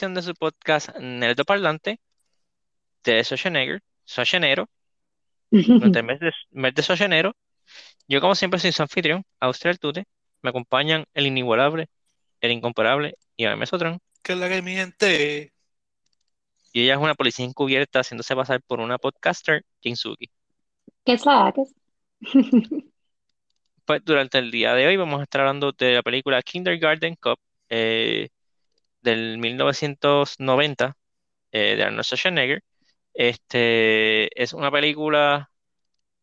edición de su podcast Nerdo Parlante de Schwarzenegger, Schwarzenegger, durante el mes de, mes de Schwarzenegger. Yo, como siempre, soy su anfitrión, Austria Tute. Me acompañan el inigualable, el incomparable y a Mesotron. Que es la que mi gente. Y ella es una policía encubierta haciéndose pasar por una podcaster, Jinsuki. ¿Qué es la que Pues durante el día de hoy vamos a estar hablando de la película Kindergarten Cup eh, del 1990 eh, de Arnold Schwarzenegger. Este es una película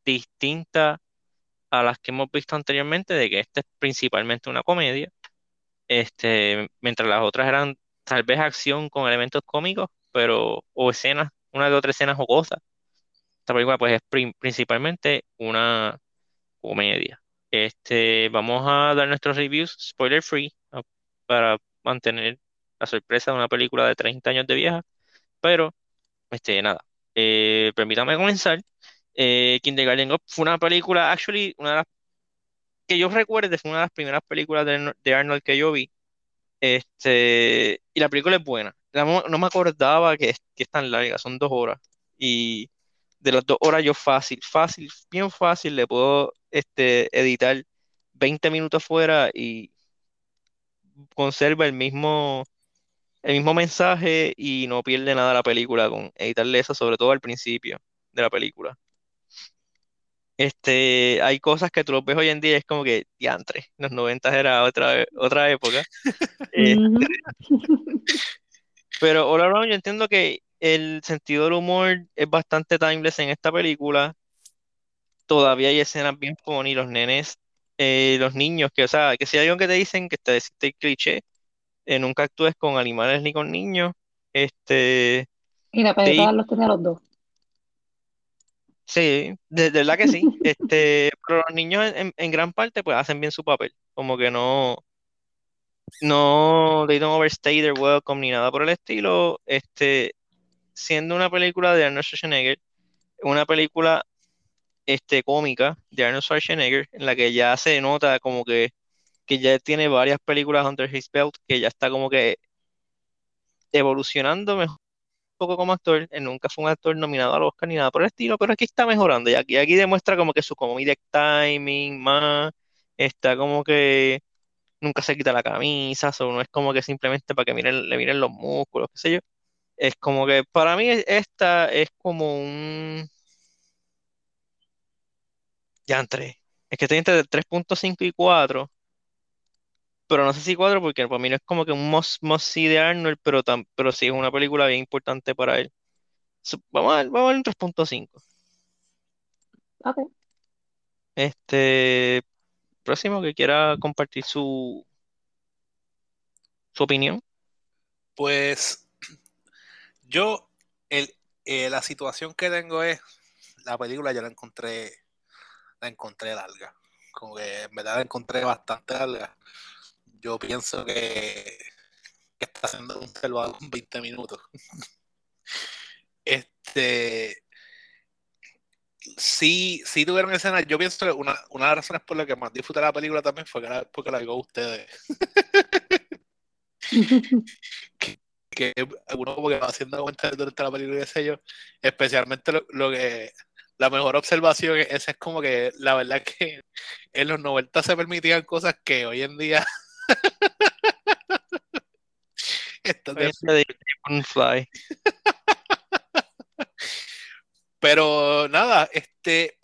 distinta a las que hemos visto anteriormente, de que esta es principalmente una comedia, este, mientras las otras eran tal vez acción con elementos cómicos, pero, o escenas, una de otras escenas jocosas. Esta película pues es principalmente una comedia. Este, vamos a dar nuestros reviews spoiler free para mantener la sorpresa de una película de 30 años de vieja, pero este, nada, eh, permítame comenzar. Eh, Kindergarten Up fue una película, actually, una de las que yo recuerde, fue una de las primeras películas de, Arnold que yo vi. Este, y la película es buena. No, me acordaba que, que es tan larga, son dos horas. Y de las dos horas yo fácil, fácil, bien fácil, le puedo este, editar 20 minutos fuera y conserva el mismo, el mismo mensaje y no pierde nada la película con editarle eso, sobre todo al principio de la película. Este, hay cosas que tú lo ves hoy en día, es como que diantre, en los 90 era otra, otra época. Este, pero all around yo entiendo que el sentido del humor es bastante timeless en esta película. Todavía hay escenas bien funny, los nenes, eh, los niños, que, o sea, que si hay algo que te dicen que te deciste cliché, eh, nunca actúes con animales ni con niños. Este. Y la película los tiene los dos. Sí, de, verdad que sí. Este, pero los niños en, gran parte pues hacen bien su papel. Como que no, no, they don't overstay their welcome ni nada por el estilo. Este, siendo una película de Arnold Schwarzenegger, una película este, cómica de Arnold Schwarzenegger, en la que ya se nota como que, que ya tiene varias películas under his belt, que ya está como que evolucionando mejor poco como actor, él nunca fue un actor nominado al Oscar ni nada por el estilo, pero aquí está mejorando y aquí, aquí demuestra como que su comedic timing más, está como que nunca se quita la camisa, o no es como que simplemente para que miren, le miren los músculos, qué sé yo. Es como que para mí esta es como un... Ya entré. Es que estoy entre 3.5 y 4 pero no sé si cuatro porque para mí no es como que un must, see de Arnold, pero, tan, pero sí es una película bien importante para él. vamos a ver, vamos a ver un 3.5. Ok. Este, próximo que quiera compartir su, su opinión. Pues yo, el, eh, la situación que tengo es, la película ya la encontré, la encontré larga. Como que en verdad la encontré bastante larga yo pienso que, está haciendo un salvado con 20 minutos. este sí, sí tuvieron escenas. Yo pienso que una, una de las razones por las que más disfruté la película también fue que la, porque la vio ustedes. que, que uno como que va haciendo cuenta durante la película, qué sé yo. Especialmente lo, que la mejor observación esa es como que la verdad que en los 90 se permitían cosas que hoy en día Pero nada, este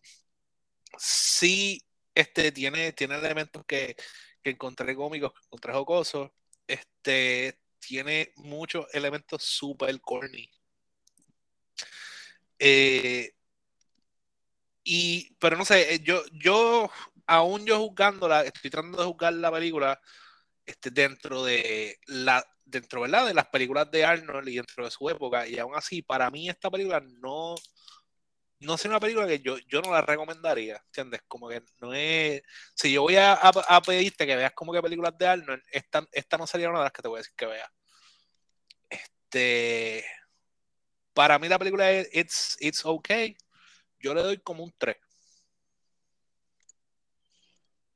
sí, este tiene, tiene elementos que, que encontré cómicos, que encontré jocosos. Este tiene muchos elementos super corny. Eh, y, pero no sé, yo, yo, aún yo juzgándola, estoy tratando de juzgar la película este, dentro de la dentro ¿verdad? de las películas de Arnold y dentro de su época. Y aún así para mí esta película no no es una película que yo, yo no la recomendaría ¿entiendes? como que no es si yo voy a, a, pedirte que veas como que películas de Arnold esta, esta no sería una de las que te voy a decir que veas. Este para mí la película es It's, it's Okay. Yo le doy como un 3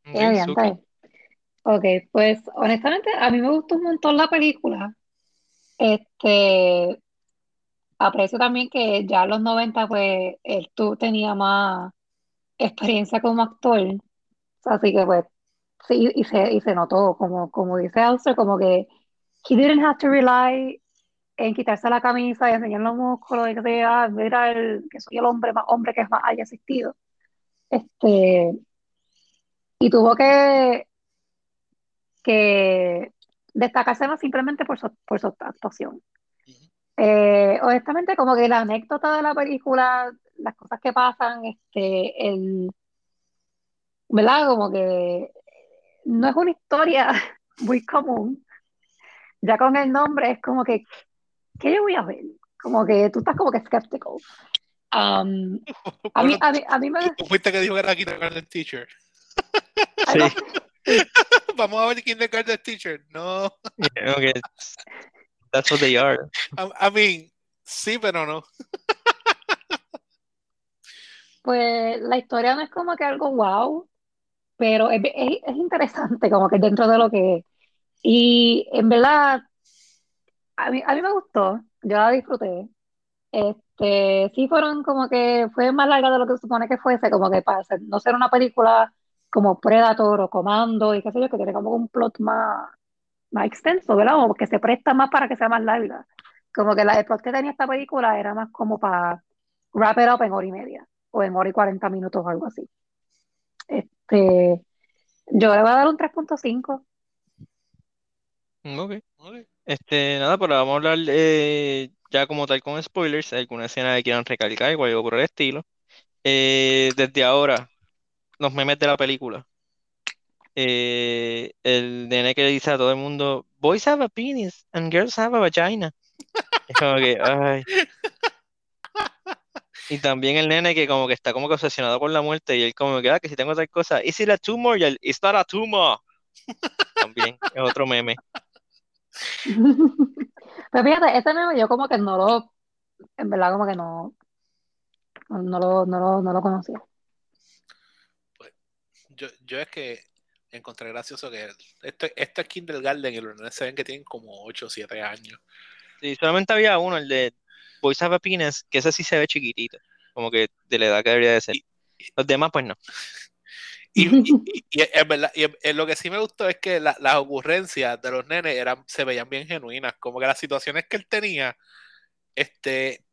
Bien, Ok, pues honestamente a mí me gustó un montón la película. Este, aprecio también que ya en los 90 pues él tú tenía más experiencia como actor. Así que pues sí, y se, y se notó, como, como dice Elster, como que he didn't have to rely en quitarse la camisa y enseñar los músculos y que se ah, mira el, que soy el hombre más hombre que más haya existido. Este, y tuvo que, que destacarse más simplemente por su, por su actuación. Eh, honestamente, como que la anécdota de la película, las cosas que pasan, este, el, ¿verdad? Como que no es una historia muy común. Ya con el nombre es como que, ¿qué yo voy a ver? Como que tú estás como que skeptical. Um, a, mí, a, mí, a mí me... Fuiste que dijo que era Kindergarten Teacher. Sí. Vamos a ver Kindergarten Teacher. No. Yeah, okay. That's what they are. I, I mean, sí, pero no. Pues la historia no es como que algo wow, pero es, es, es interesante como que dentro de lo que es. Y en verdad, a mí, a mí me gustó, yo la disfruté. Este, sí fueron como que fue más larga de lo que se supone que fuese, como que para no ser una película como Predator o Comando y qué sé yo, que tiene como un plot más, más extenso, ¿verdad? Como que se presta más para que sea más larga. Como que la, el plot que tenía esta película era más como para wrap it up en hora y media o en hora y 40 minutos o algo así. Este, yo le voy a dar un 3.5. Mm, Ok. Este, nada, pero vamos a hablar eh, ya como tal con spoilers, alguna escena que quieran recalcar o algo por el estilo. Eh, desde ahora, los memes de la película. Eh, el nene que le dice a todo el mundo, boys have a penis and girls have a vagina. Es como que, ay. Y también el nene que como que está como que obsesionado con la muerte y él como que, ah, que si tengo tal cosa, is it a tumor? Y él, it's not a tumor. También es otro meme. Pero fíjate, ese meme yo como que no lo, en verdad como que no, no, no lo, no lo, no lo conocía. Yo, yo es que encontré gracioso que esto, esto es Kindergarten y los nenes se ven que tienen como 8 o 7 años. Sí, solamente había uno, el de Boys Have a Penis, que ese sí se ve chiquitito, como que de la edad que debería de ser. Y- Los demás, pues no. Y, y- y es verdad, y lo que sí me gustó es que la- las ocurrencias de los nenes eran, se veían bien genuinas, como que las situaciones que él tenía, este,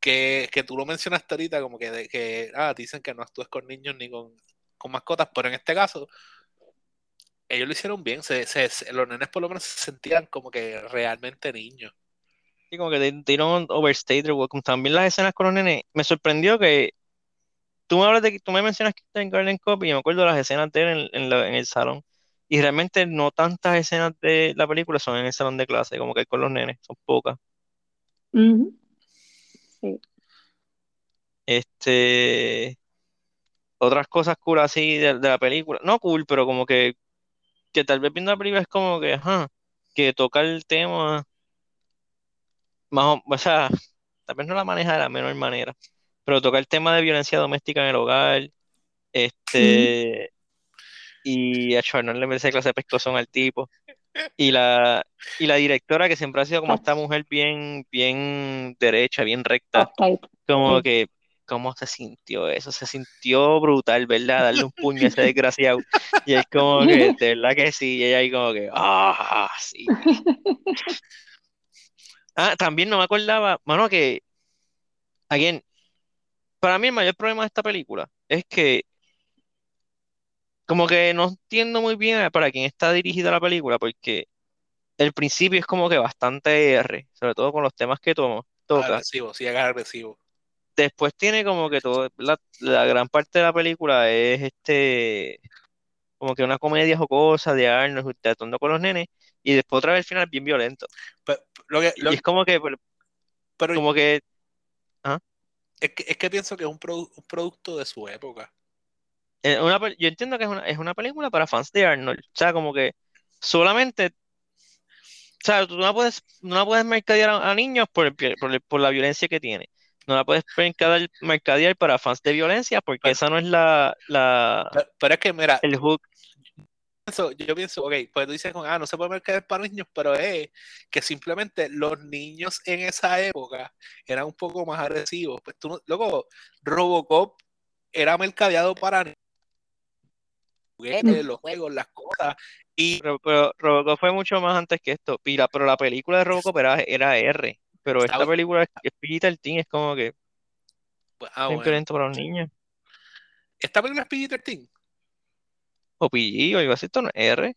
que, que tú lo mencionaste ahorita, como que, de- que ah, dicen que no actúes con niños ni con, con mascotas, pero en este caso, ellos lo hicieron bien, se, se- se- los nenes por lo menos se sentían como que realmente niños. Y como que overstay their welcome. También las escenas con los nenes, me sorprendió que tú me hablas de que tú me mencionas que está en Garden Cup y yo me acuerdo de las escenas de él en, en la- en el salón. Y realmente no tantas escenas de la película son en el salón de clase, como que con los nenes, son pocas. Sí. Este, otras cosas cool así de, de la película, no cool, pero como que, que tal vez viendo la película es como que, ajá, que toca el tema, más o, o sea, tal vez no la maneja de la menor manera, pero toca el tema de violencia doméstica en el hogar, este, y a Charnor le merece clase de pescozón al tipo, y la, y la directora que siempre ha sido como esta mujer bien, bien derecha, bien recta, como que, ¿cómo se sintió eso? Se sintió brutal, ¿verdad? Darle un puño a ese desgraciado. Y es como que, de verdad que sí. Y ella ahí como que, ah, sí. Ah, también no me acordaba, mano, que, again, para mí el mayor problema de esta película es que, como que no entiendo muy bien para quién está dirigida la película, porque el principio es como que bastante R, sobre todo con los temas que toma, toca. Agresivo, sí, es agresivo. Después tiene como que todo, la, la gran parte de la película es este, como que una comedia jocosa de Arnold tratando con los nenes, y después otra vez el final bien violento. Pero, lo que, lo- Y es como que, pero- como que, es, que, es que pienso que es un, produ- un producto de su época. eh, una, yo entiendo que es una, es una película para fans de Arnold, o sea, como que solamente, o sea, tú no la puedes, no la puedes mercadear a, a niños por, el por, el- por la violencia que tiene. No la puedes mercadear, mercadear para fans de violencia porque Pero- esa no es la, la, Pero, pero es que, mira, el hook. pienso, yo pienso, ok, pues tú dices, ah, no se puede mercadear para niños, pero es que simplemente los niños en esa época eran un poco más agresivos. Pues tú, no- loco, Robocop era mercadeado para niños. Juguetes, los juegos, las cosas. Y Pero, pero Robocop fue mucho más antes que esto. Pira, pero la película de Robocop era, era R. Pero esta película es, es PG-13, es como que ah, bueno. violento para los niños. Esta película es PG-13. O PG, o algo así, esto no es R.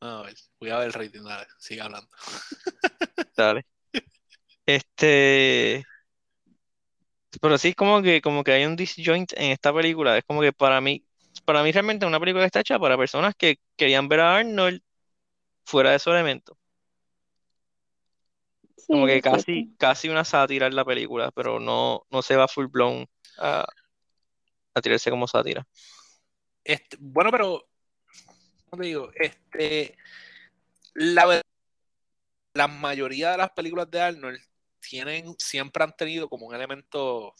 A ver, voy a ver el rating, dale, sigue hablando. Dale. Este. Pero sí es como que, como que hay un disjoint en esta película. Es como que para mí, para mí realmente es una película que está hecha para personas que querían ver a Arnold fuera de su elemento. Sí, Como que casi, casi una sátira en la película, pero no, no se va full blown a, a tirarse como sátira. Este, bueno, pero, ¿cómo te digo? Este, la verdad, la mayoría de las películas de Arnold tienen, siempre han tenido como un elemento,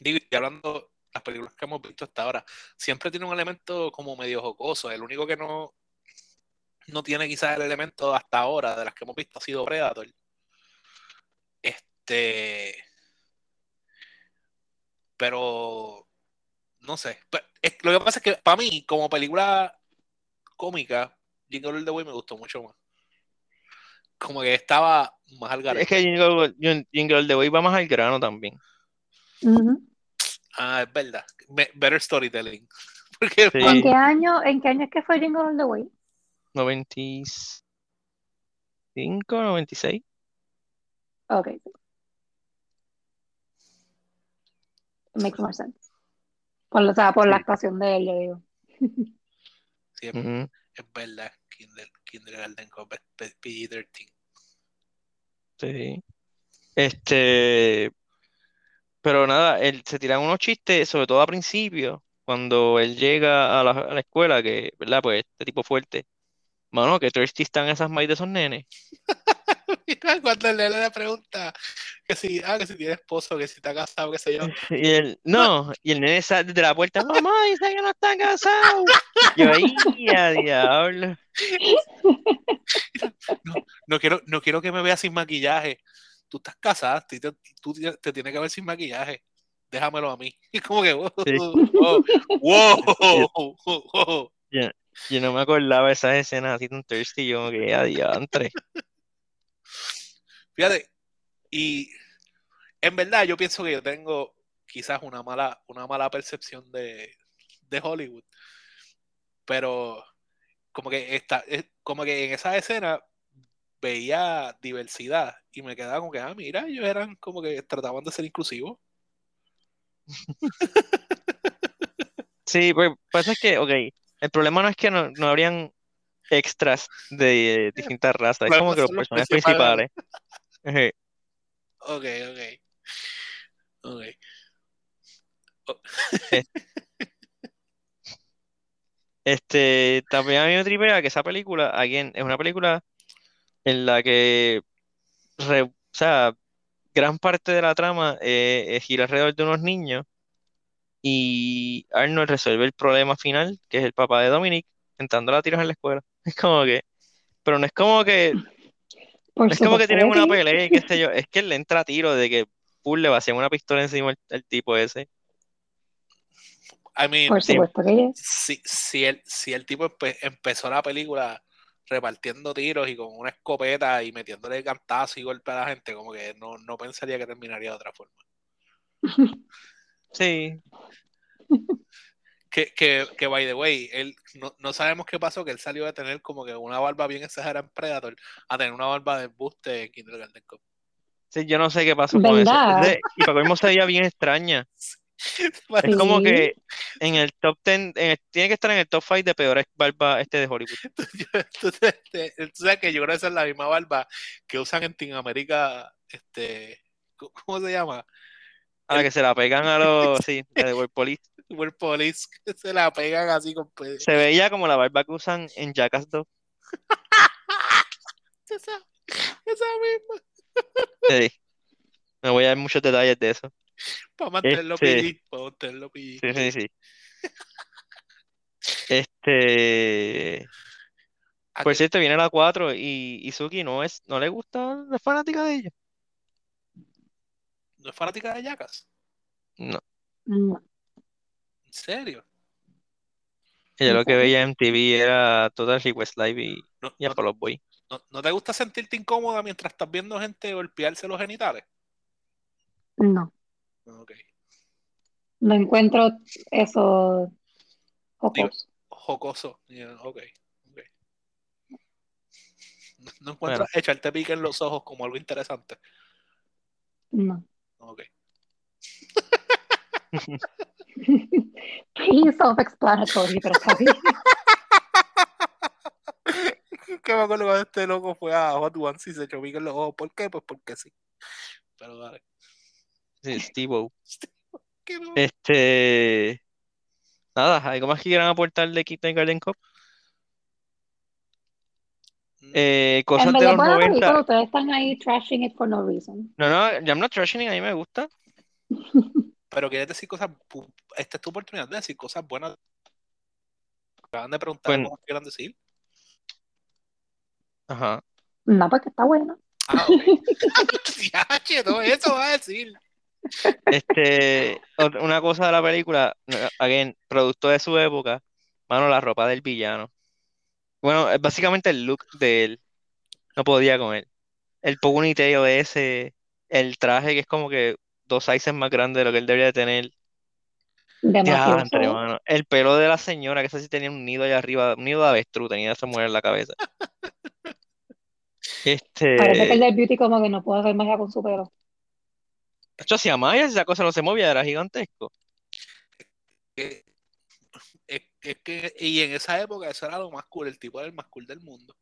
digo, y hablando las películas que hemos visto hasta ahora, siempre tiene un elemento como medio jocoso. El único que no, no tiene quizás el elemento hasta ahora de las que hemos visto ha sido Predator. Este, pero no sé. Es- lo que pasa es que para mí, como película cómica, Jingle All the Way me gustó mucho más. Como que estaba más al Es garete. que Jingle, Jin- Jingle All the Way va más al grano también. Ah, es verdad. Better storytelling. Porque Sí. ¿En qué año, en qué año es que fue Jingle All the Way? 95, 96. Ok. Makes more sense. Por, o sea, por la actuación de él, yo digo. sí, es, verdad. Kinder, Kindergarten Cop es P- PG-13. Sí. Este, pero nada, él se tiran unos chistes, sobre todo al principio, cuando él llega a la, a la escuela, que, ¿verdad? Pues este tipo fuerte. Mano, que thirsty están esas maíz de esos nenes. Mira, Cuando el nene le pregunta que si, ah, que si tiene esposo, que si está casado, qué sé yo. Y él, no, y el nene sale de la puerta, mamá, dice que no está casado. Yo ahí, a diablo. No quiero, no quiero que me veas sin maquillaje. Tú estás casada, tú te, tú te- te tienes que ver sin maquillaje. Déjamelo a mí. Y como que, wow, Sí. wow, wow, wow. Yo no me acordaba de esas escenas así tan thirsty, yo como que, a diantre. Fíjate, y en verdad yo pienso que yo tengo quizás una mala, una mala percepción de, de Hollywood, pero como que esta, es- como que en esa escena veía diversidad y me quedaba como que, ah, mira, ellos eran como que trataban de ser inclusivos. Sí, pues pasa es que, ok, el problema no es que no, no habrían extras de distintas razas, es como que los son los personajes principales. Ok, ok. Ok. Este, también a mí me tripea que esa película, again, es una película en la que, re- o sea, gran parte de la trama eh, eh, gira alrededor de unos niños y Arnold resuelve el problema final, que es el papá de Dominic, entrando a tiros en la escuela. Es como que, pero no es como que, Por no es como que tienen una pelea y qué sé yo, es que él le entra a tiro de que Pull le vacía una pistola encima al, tipo ese. I mean, Por supuesto que si, si, el, si el tipo empe- empezó la película repartiendo tiros y con una escopeta y metiéndole cantazos y golpe a la gente, como que no, no pensaría que terminaría de otra forma. Sí, Que, que, que by the way, él no, no sabemos qué pasó, que él salió de tener como que una barba bien exagerada en Predator a tener una barba de embuste en Kindergarten Cop. sí, yo no sé qué pasó con eso. Ese- y para colmo se veía bien extraña. Parece- Es como Sí. que en el top 10, en el- tiene que estar en el top 5 de peores barba este de Hollywood. Entonces, este, tú sabes que yo creo que esa es la misma barba que usan en Team América, este, ¿cómo se llama? A la que se la pegan a los, sí, la de World Police. Super Police, que se la pegan así con pe- Se veía como la barba que usan en Jackass 2. esa, esa misma, Sí. No voy a dar muchos detalles de eso. para mantenerlo Este- PG, para mantenerlo PG. Sí, sí, sí. Este, ¿A por cierto, viene la 4 y Izuki no es, no le gusta, es fanática de ella. ¿No es fanática de Jackass? No, No, ¿En serio? ella ¿En lo que veía en TV era Total Request Live y, ¿No, y a no- Boy. no- no te gusta sentirte incómoda mientras estás viendo gente golpearse los genitales? no, Ok. no encuentro eso jocoso. Jocoso. Yeah, ok. ok. No, no encuentras echarte pique en los ojos como algo interesante. No. Ok. Pretty self-explanatory, pero está bien. que me acuerdo cuando este loco fue a Hot Ones y se echó pique en los ojos. ¿Por qué? Pues porque sí. Pero dale. Sí, Steve-O. Este, nada, ¿algo más que quieran aportar de Kindergarten Cop? Eh, cosas En de los buena 90. película, ustedes están ahí trashing it for no reason. No, no, I'm not trashing, a mí me gusta. Pero quieres decir cosas. Esta es tu oportunidad de decir cosas buenas. Acaban de preguntar Bueno. cómo quieran decir. Ajá. No, porque está buena. Ah, ok. Diache, no, eso va a decir. Este, una cosa de la película, again, producto de su época, mano, la ropa del villano. Bueno, es básicamente el look de él. No podía con él. El ponytail ese, el traje que es como que dos sizes más grande de lo que él debería de tener. Demasiado. Diantre, mano. El pelo de la señora, que esa sí tenía un nido allá arriba, un nido de avestruz, tenía esa mujer en la cabeza. Este, Parece que el del beauty como que no puede hacer magia con su pelo. de hecho, hacía Maya, esa cosa no se movía, era gigantesco. que- es, que, y en esa época eso era lo más cool, el tipo era el más cool del mundo.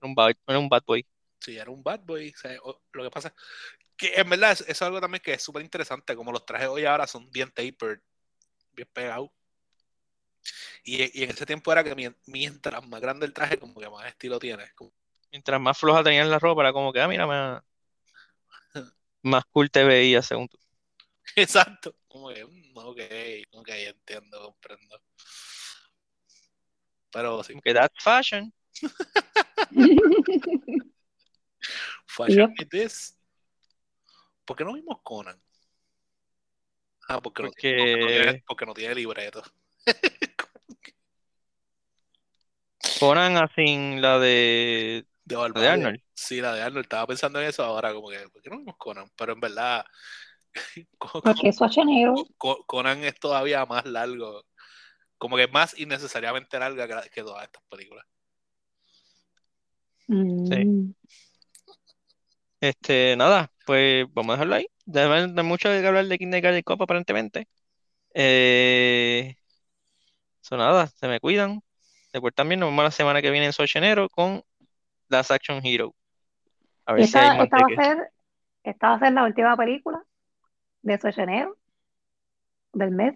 Era un bad, era un bad boy. Sí, era un bad boy. o sea, o- lo que pasa es que en verdad es- eso es algo también que es súper interesante, como los trajes hoy ahora son bien tapered, bien pegados. Y, y en ese tiempo era que mien- mientras más grande el traje, como que más estilo tiene. Como- Mientras más floja tenías la ropa, era como que, ah, mira, más, más cool te veía, según tú. exacto. Como que, mm, ok, ok, entiendo, comprendo. Pero sí, que that's fashion. Fashion Yep. is this. ¿Por qué no vimos Conan? Ah, porque, no, Porque- porque no tiene, porque no tiene libreto. Conan así, la de, De la de Barbarie. Arnold. Sí, la de Arnold. Estaba pensando en eso ahora, como que, ¿por qué no vimos Conan? Pero en verdad, Porque es Schwarzenegger. Co- Conan es todavía más largo. Como que más innecesariamente larga que, todas estas películas. Mm. Este, nada, pues vamos a dejarlo ahí. De, de mucho que hablar de Kindergarten Cop, aparentemente. Eh, eso nada, se me cuidan. Después también nos vemos la semana que viene en Soy Enero con Last Action Hero. A ver si hay Esta, más esta de va a ser, esta va a ser la última película de Schwarzenegger del mes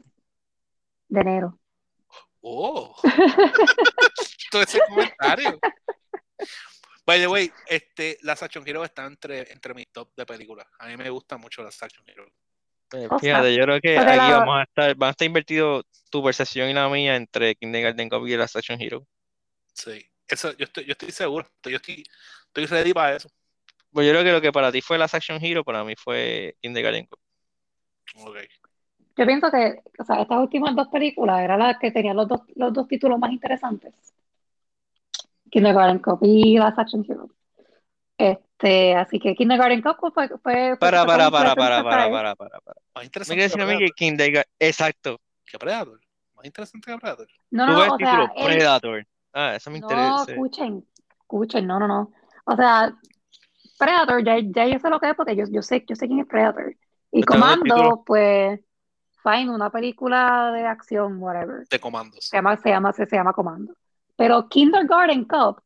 de enero. ¡Oh! Todo ese comentario. By the way, este, las Action Hero está entre, entre mis top de películas. A mí me gusta mucho las Action Hero. Eh, O sea, Fíjate, yo creo que aquí la- vamos a estar, van a estar invertidos tu percepción y la mía entre Kindergarten Cop y Last Action Hero. Sí. Eso, yo estoy, yo estoy seguro. Yo estoy, estoy ready para eso. Pues yo creo que lo que para ti fue Last Action Hero, para mí fue Kindergarten Cop. Yo pienso que, o sea, estas últimas dos películas eran las que tenían los dos, los dos títulos más interesantes. Kindergarten Cop y Last Action Hero. Este, así que Kindergarten Cop fue, fue, fue- Para, para, para, para, para, para, para, para. Más interesante quiere decir a mí que Predator. Kindergarten, exacto. que Predator. Más interesante que Predator. No, no, no, el o sea, título, Predator. Ah, eso me no, interesa. escuchen, escuchen, no, no, no. O sea, Predator, ya, ya yo sé lo que es porque yo, yo sé, yo sé quién es Predator. Y. Comando, pues, fine, una película de acción, whatever. De comandos. Se llama, se llama, se, se llama Comando. Pero Kindergarten Cup,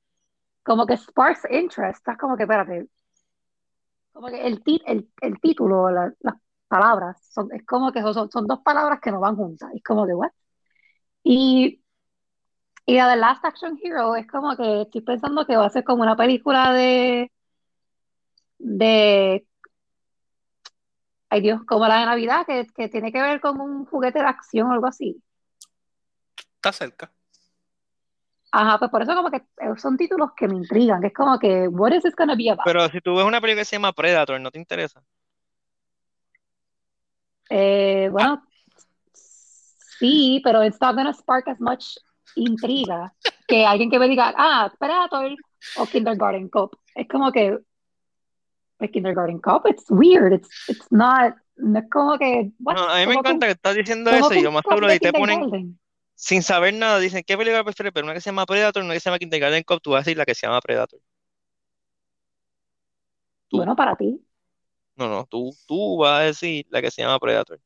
como que sparks interest, estás como que, espérate, como que el, el, el título, la- las palabras, son, es como que son, son dos palabras que no van juntas, es como que, what? Y, y la de Last Action Hero es como que estoy pensando que va a ser como una película de, de, ay Dios, como la de Navidad, que, que tiene que ver con un juguete de acción o algo así. Está cerca. Ajá, pues por eso como que son títulos que me intrigan, que es como que, what is this gonna be about? Pero si tú ves una película que se llama Predator, ¿no te interesa? Eh, bueno, sí, pero it's not gonna spark as much intriga que alguien que me diga, ah, Predator o Kindergarten Cop. Es como que, pues Kindergarten Cop, it's weird, it's, it's not, no es como que, what? No, a mí me que encanta que estás diciendo eso y lo más seguro ahí te ponen sin saber nada, dicen, ¿qué película prefieres? Pero una que se llama Predator, una que se llama Kindergarten Cop, tú vas a decir la que se llama Predator. Tú. Bueno, para ti. No, no, tú, tú vas a decir la que se llama Predator.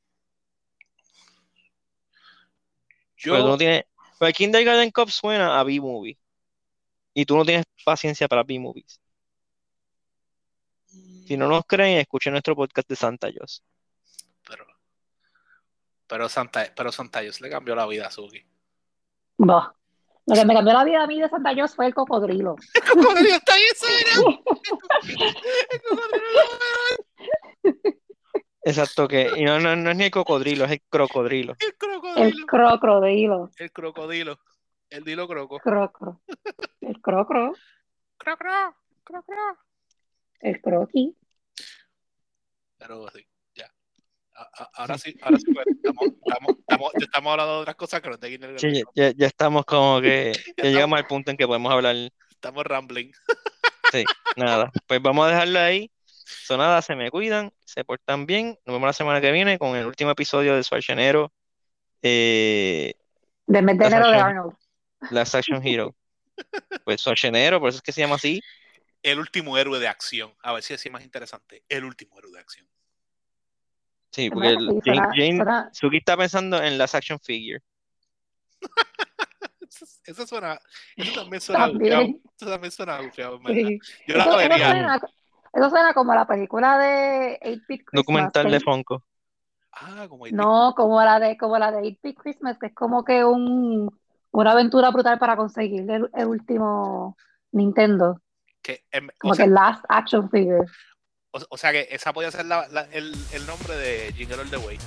Pero tú no tienes. Pero Kindergarten Cop suena a B-movie. Y tú no tienes paciencia para B-movies. Si no nos creen, escuchen nuestro podcast de Santa Jos. pero, pero Santa, pero Santayos le cambió la vida a Suki. Bah. Lo que me cambió la vida a mí de Santa Claus fue el cocodrilo. El cocodrilo está ahí, eso era. El cocodrilo Exacto, que. Y no, no, no es ni el cocodrilo, es el crocodrilo. El El crocodilo. crocodilo. El crocodilo. El dilo croco. Crocro. El crocro. Cro, cro, cro, cro. El croqui. Pero sí, ya. A- a- Ahora sí, ahora sí, pues, estamos, estamos, estamos, ya estamos hablando de otras cosas que no te el Sí, ya, ya estamos como que. Ya estamos. llegamos al punto en que podemos hablar. Estamos rambling. Sí, nada. Pues vamos a dejarlo ahí. So, nada, se me cuidan, se portan bien. Nos vemos la semana que viene con el último episodio de Schwarzenegger. Eh, de Las enero de. Arnold. Last Action Hero. Pues Schwarzenegger, por eso es que se llama así. El último héroe de acción. A ver si así es más interesante. El último héroe de acción. Sí, porque el- sí, Jane, Suki está pensando en Last Action Figure. Eso, eso suena. Eso también suena. También. Eso también suena verdad. Sí. Yo la Eso, eso vería. suena, eso suena como la película de 8-Bit Christmas. Documental de Funko. Ah, como el No, como la de, como la de 8-Bit Christmas, que es como que un, una aventura brutal para conseguir el, el último Nintendo. Que, em, o, Como sea, que Last Action Figure. o, o sea que esa podía ser la- la- el, el nombre de Jingle All the Way.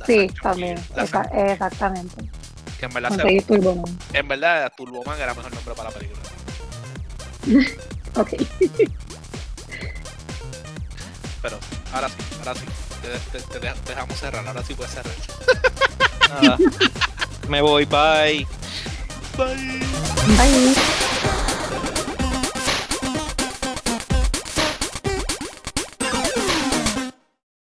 La Sí, también. Esa- exactamente. que en verdad, se- Turboman. en verdad Turboman era mejor nombre para la película. Ok. Pero ahora sí, ahora sí. Te dejamos cerrar. Ahora sí puedes cerrar. Nada. Me voy, bye. Bye. Bye.